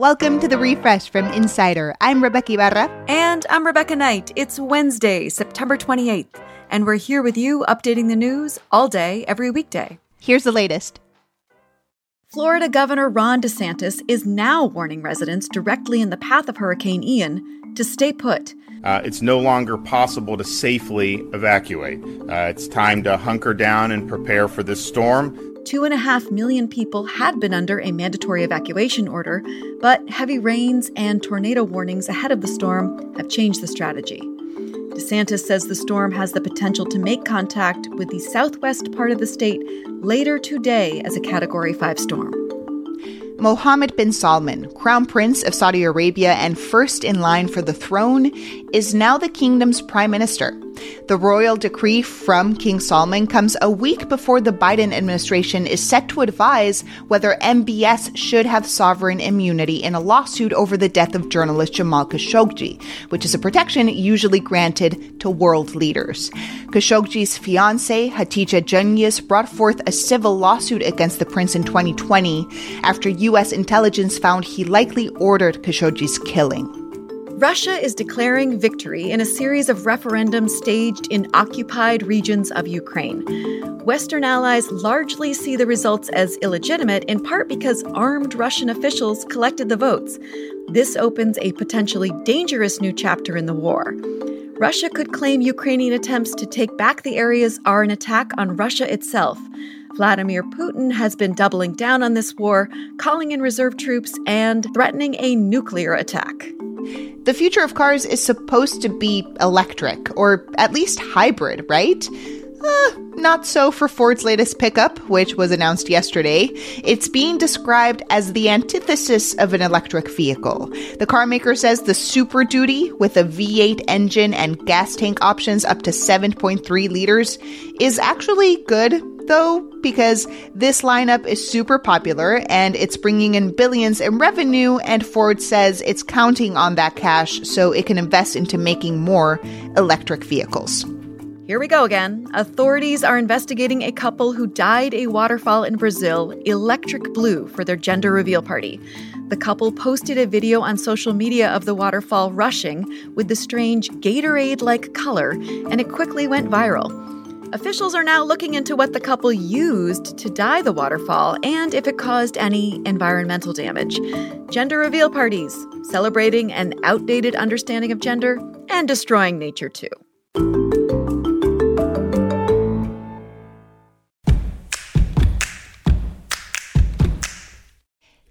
Welcome to the refresh from Insider. I'm Rebeca Ibarra. And I'm Rebecca Knight. It's Wednesday, September 28th, and we're here with you updating the news all day, every weekday. Here's the latest. Florida Governor Ron DeSantis is now warning residents directly in the path of Hurricane Ian to stay put. Uh, it's no longer possible to safely evacuate. Uh, it's time to hunker down and prepare for this storm. Two and a half million people had been under a mandatory evacuation order, but heavy rains and tornado warnings ahead of the storm have changed the strategy. DeSantis says the storm has the potential to make contact with the southwest part of the state later today as a Category 5 storm. Mohammed bin Salman, Crown Prince of Saudi Arabia and first in line for the throne, is now the kingdom's prime minister. The royal decree from King Salman comes a week before the Biden administration is set to advise whether MBS should have sovereign immunity in a lawsuit over the death of journalist Jamal Khashoggi, which is a protection usually granted to world leaders. Khashoggi's fiancee, Hatice Cengiz, brought forth a civil lawsuit against the prince in 2020 after U.S. intelligence found he likely ordered Khashoggi's killing. Russia is declaring victory in a series of referendums staged in occupied regions of Ukraine. Western allies largely see the results as illegitimate, in part because armed Russian officials collected the votes. This opens a potentially dangerous new chapter in the war. Russia could claim Ukrainian attempts to take back the areas are an attack on Russia itself. Vladimir Putin has been doubling down on this war, calling in reserve troops and threatening a nuclear attack. The future of cars is supposed to be electric, or at least hybrid, right? Uh, not so for Ford's latest pickup, which was announced yesterday. It's being described as the antithesis of an electric vehicle. The carmaker says the Super Duty, with a V8 engine and gas tank options up to 7.3 liters, is actually good, though, because this lineup is super popular and it's bringing in billions in revenue, and Ford says it's counting on that cash so it can invest into making more electric vehicles. Here we go again. Authorities are investigating a couple who dyed a waterfall in Brazil electric blue for their gender reveal party. The couple posted a video on social media of the waterfall rushing with the strange Gatorade like color, and it quickly went viral. Officials are now looking into what the couple used to dye the waterfall and if it caused any environmental damage. Gender reveal parties, celebrating an outdated understanding of gender and destroying nature too.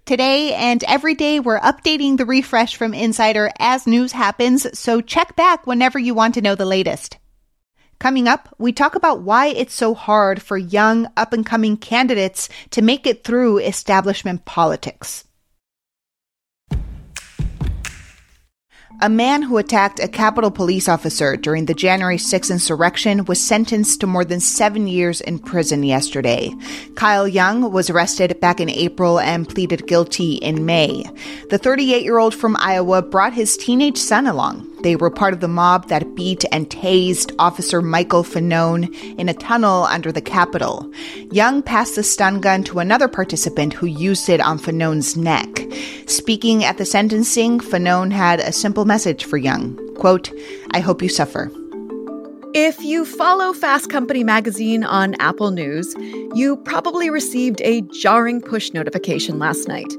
Today and every day, we're updating the refresh from Insider as news happens, so check back whenever you want to know the latest. Coming up, we talk about why it's so hard for young, up and coming candidates to make it through establishment politics. A man who attacked a Capitol police officer during the January 6 insurrection was sentenced to more than seven years in prison yesterday. Kyle Young was arrested back in April and pleaded guilty in May. The 38 year old from Iowa brought his teenage son along. They were part of the mob that beat and tased Officer Michael Fanone in a tunnel under the Capitol. Young passed the stun gun to another participant who used it on Fanone's neck. Speaking at the sentencing, Fanone had a simple message for Young. Quote, I hope you suffer. If you follow Fast Company magazine on Apple News, you probably received a jarring push notification last night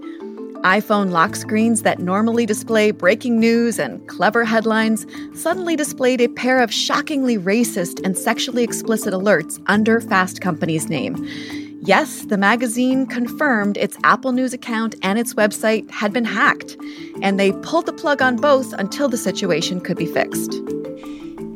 iPhone lock screens that normally display breaking news and clever headlines suddenly displayed a pair of shockingly racist and sexually explicit alerts under Fast Company's name. Yes, the magazine confirmed its Apple News account and its website had been hacked, and they pulled the plug on both until the situation could be fixed.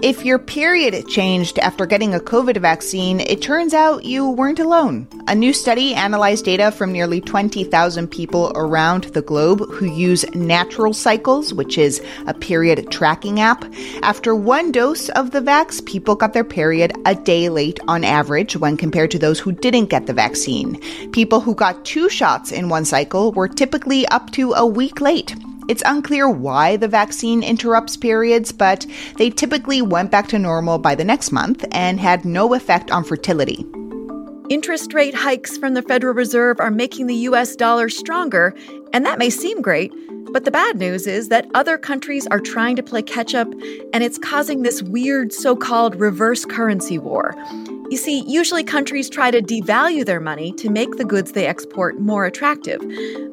If your period changed after getting a COVID vaccine, it turns out you weren't alone. A new study analyzed data from nearly 20,000 people around the globe who use Natural Cycles, which is a period tracking app. After one dose of the vax, people got their period a day late on average when compared to those who didn't get the vaccine. People who got two shots in one cycle were typically up to a week late. It's unclear why the vaccine interrupts periods, but they typically went back to normal by the next month and had no effect on fertility. Interest rate hikes from the Federal Reserve are making the US dollar stronger, and that may seem great, but the bad news is that other countries are trying to play catch up, and it's causing this weird so called reverse currency war. You see, usually countries try to devalue their money to make the goods they export more attractive.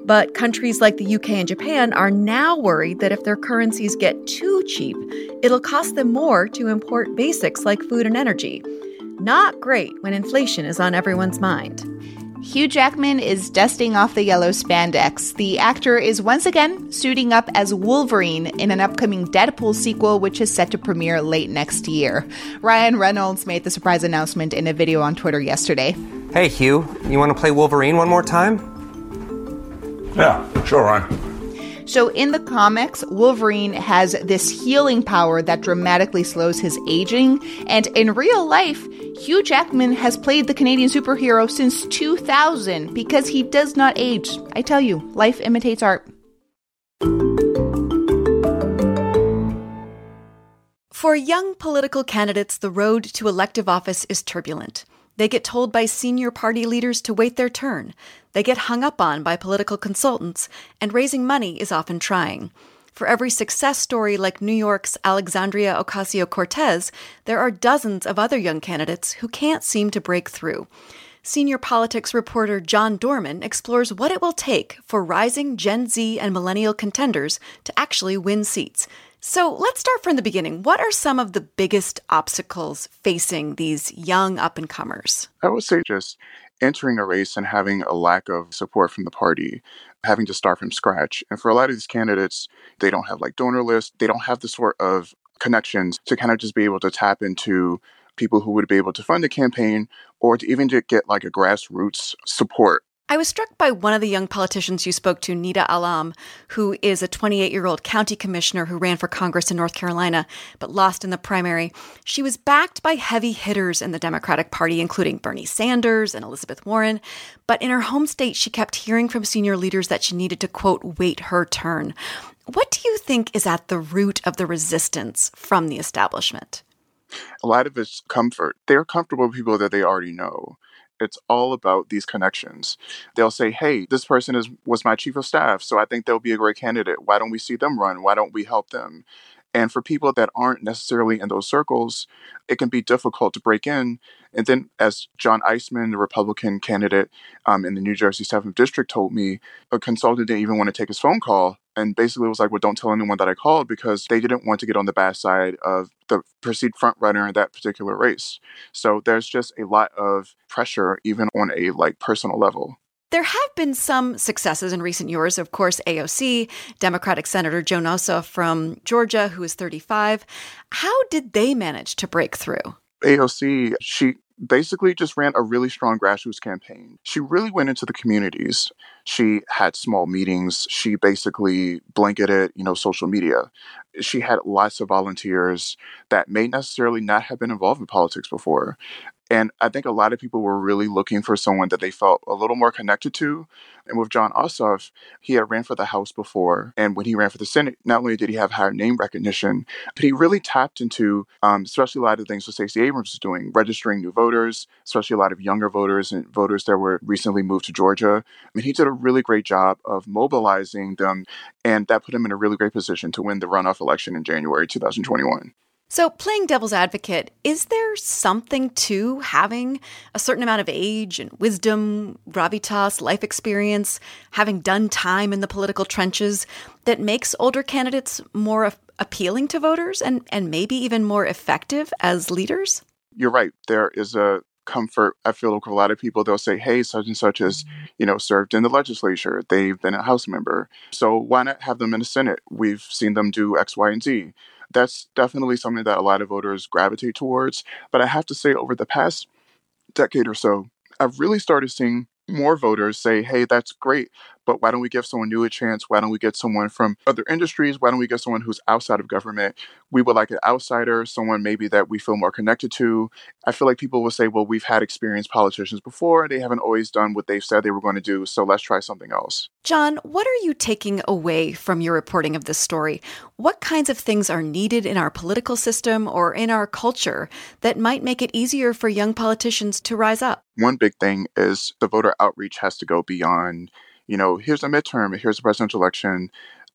But countries like the UK and Japan are now worried that if their currencies get too cheap, it'll cost them more to import basics like food and energy. Not great when inflation is on everyone's mind. Hugh Jackman is dusting off the yellow spandex. The actor is once again suiting up as Wolverine in an upcoming Deadpool sequel, which is set to premiere late next year. Ryan Reynolds made the surprise announcement in a video on Twitter yesterday. Hey, Hugh, you want to play Wolverine one more time? Yeah, sure, Ryan. So, in the comics, Wolverine has this healing power that dramatically slows his aging. And in real life, Hugh Jackman has played the Canadian superhero since 2000 because he does not age. I tell you, life imitates art. For young political candidates, the road to elective office is turbulent. They get told by senior party leaders to wait their turn. They get hung up on by political consultants, and raising money is often trying. For every success story like New York's Alexandria Ocasio Cortez, there are dozens of other young candidates who can't seem to break through. Senior politics reporter John Dorman explores what it will take for rising Gen Z and millennial contenders to actually win seats. So let's start from the beginning. What are some of the biggest obstacles facing these young up and comers? I would say just entering a race and having a lack of support from the party, having to start from scratch. And for a lot of these candidates, they don't have like donor lists, they don't have the sort of connections to kind of just be able to tap into people who would be able to fund the campaign or to even to get like a grassroots support I was struck by one of the young politicians you spoke to, Nida Allam, who is a 28 year old county commissioner who ran for Congress in North Carolina but lost in the primary. She was backed by heavy hitters in the Democratic Party, including Bernie Sanders and Elizabeth Warren. But in her home state, she kept hearing from senior leaders that she needed to, quote, wait her turn. What do you think is at the root of the resistance from the establishment? A lot of it's comfort. They're comfortable with people that they already know. It's all about these connections. They'll say, "Hey, this person is was my chief of staff, so I think they'll be a great candidate. Why don't we see them run? Why don't we help them?" And for people that aren't necessarily in those circles, it can be difficult to break in. And then, as John Isemann, the Republican candidate um, in the New Jersey 7th District, told me, a consultant didn't even want to take his phone call and basically was like, well, don't tell anyone that I called because they didn't want to get on the bad side of the perceived front runner in that particular race. So there's just a lot of pressure, even on a like personal level. There have been some successes in recent years. Of course, AOC, Democratic Senator Joe Ossoff from Georgia, who is 35. How did they manage to break through? AOC, she basically just ran a really strong grassroots campaign. She really went into the communities. She had small meetings. She basically blanketed, you know, social media. She had lots of volunteers that may necessarily not have been involved in politics before. And I think a lot of people were really looking for someone that they felt a little more connected to. And with Jon Ossoff, he had ran for the House before. And when he ran for the Senate, not only did he have higher name recognition, but he really tapped into, um, especially a lot of the things that Stacey Abrams was doing, registering new voters, especially a lot of younger voters and voters that were recently moved to Georgia. I mean, he did a really great job of mobilizing them. And that put him in a really great position to win the runoff election in January 2021. So, playing devil's advocate, is there something to having a certain amount of age and wisdom, gravitas, life experience, having done time in the political trenches that makes older candidates more appealing to voters and, and maybe even more effective as leaders? You're right. There is a comfort. I feel like a lot of people they'll say, "Hey, such and such has you know served in the legislature. They've been a House member, so why not have them in the Senate? We've seen them do X, Y, and Z." that's definitely something that a lot of voters gravitate towards. But I have to say, over the past decade or so, I've really started seeing more voters say, hey, that's great, but why don't we give someone new a chance? Why don't we get someone from other industries? Why don't we get someone who's outside of government? We would like an outsider, someone maybe that we feel more connected to. I feel like people will say, well, we've had experienced politicians before. They haven't always done what they've said they were going to do. So let's try something else. John, what are you taking away from your reporting of this story? What kinds of things are needed in our political system or in our culture that might make it easier for young politicians to rise up? One big thing is the voter outreach has to go beyond, you know, here's a midterm, here's a presidential election,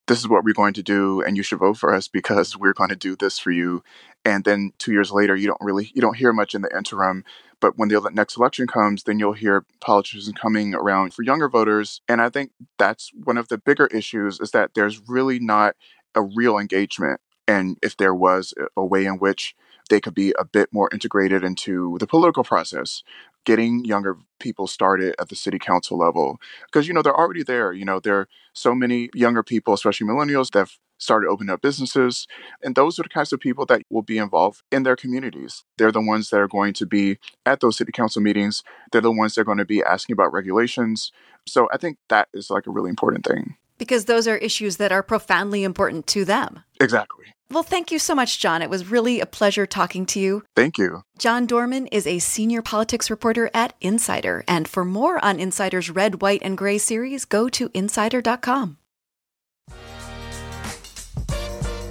this is what we're going to do, and you should vote for us because we're going to do this for you. And then two years later, you don't really you don't hear much in the interim. But when the next election comes, then you'll hear politicians coming around for younger voters. And I think that's one of the bigger issues is that there's really not a real engagement. And if there was a way in which they could be a bit more integrated into the political process getting younger people started at the city council level because you know they're already there you know there are so many younger people especially millennials that have started opening up businesses and those are the kinds of people that will be involved in their communities. They're the ones that are going to be at those city council meetings. They're the ones that are going to be asking about regulations. So i think that is like a really important thing. Because those are issues that are profoundly important to them. Exactly well, thank you so much, John. It was really a pleasure talking to you. Thank you. John Dorman is a senior politics reporter at Insider. And for more on Insider's Red, White, and Gray series, go to insider.com.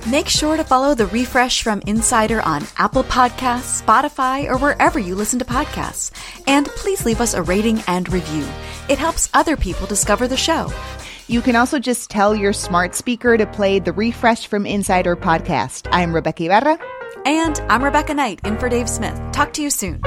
Make sure to follow the refresh from Insider on Apple Podcasts, Spotify, or wherever you listen to podcasts. And please leave us a rating and review. It helps other people discover the show. You can also just tell your smart speaker to play the Refresh from Insider podcast. I'm Rebeca Ibarra. And I'm Rebecca Knight, in for Dave Smith. Talk to you soon.